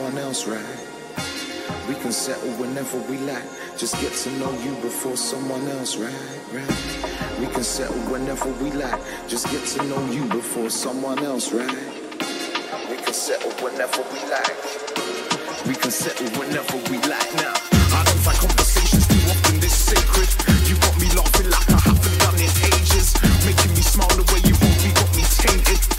someone else, right? We can settle whenever we like. Just get to know you before someone else, right? Right. We can settle whenever we like. Just get to know you before someone else, right? We can settle whenever we like. We can settle whenever we like now. I don't find conversations too often this sacred. You got me laughing like I haven't done in ages. Making me smile the way you want me, got me tainted.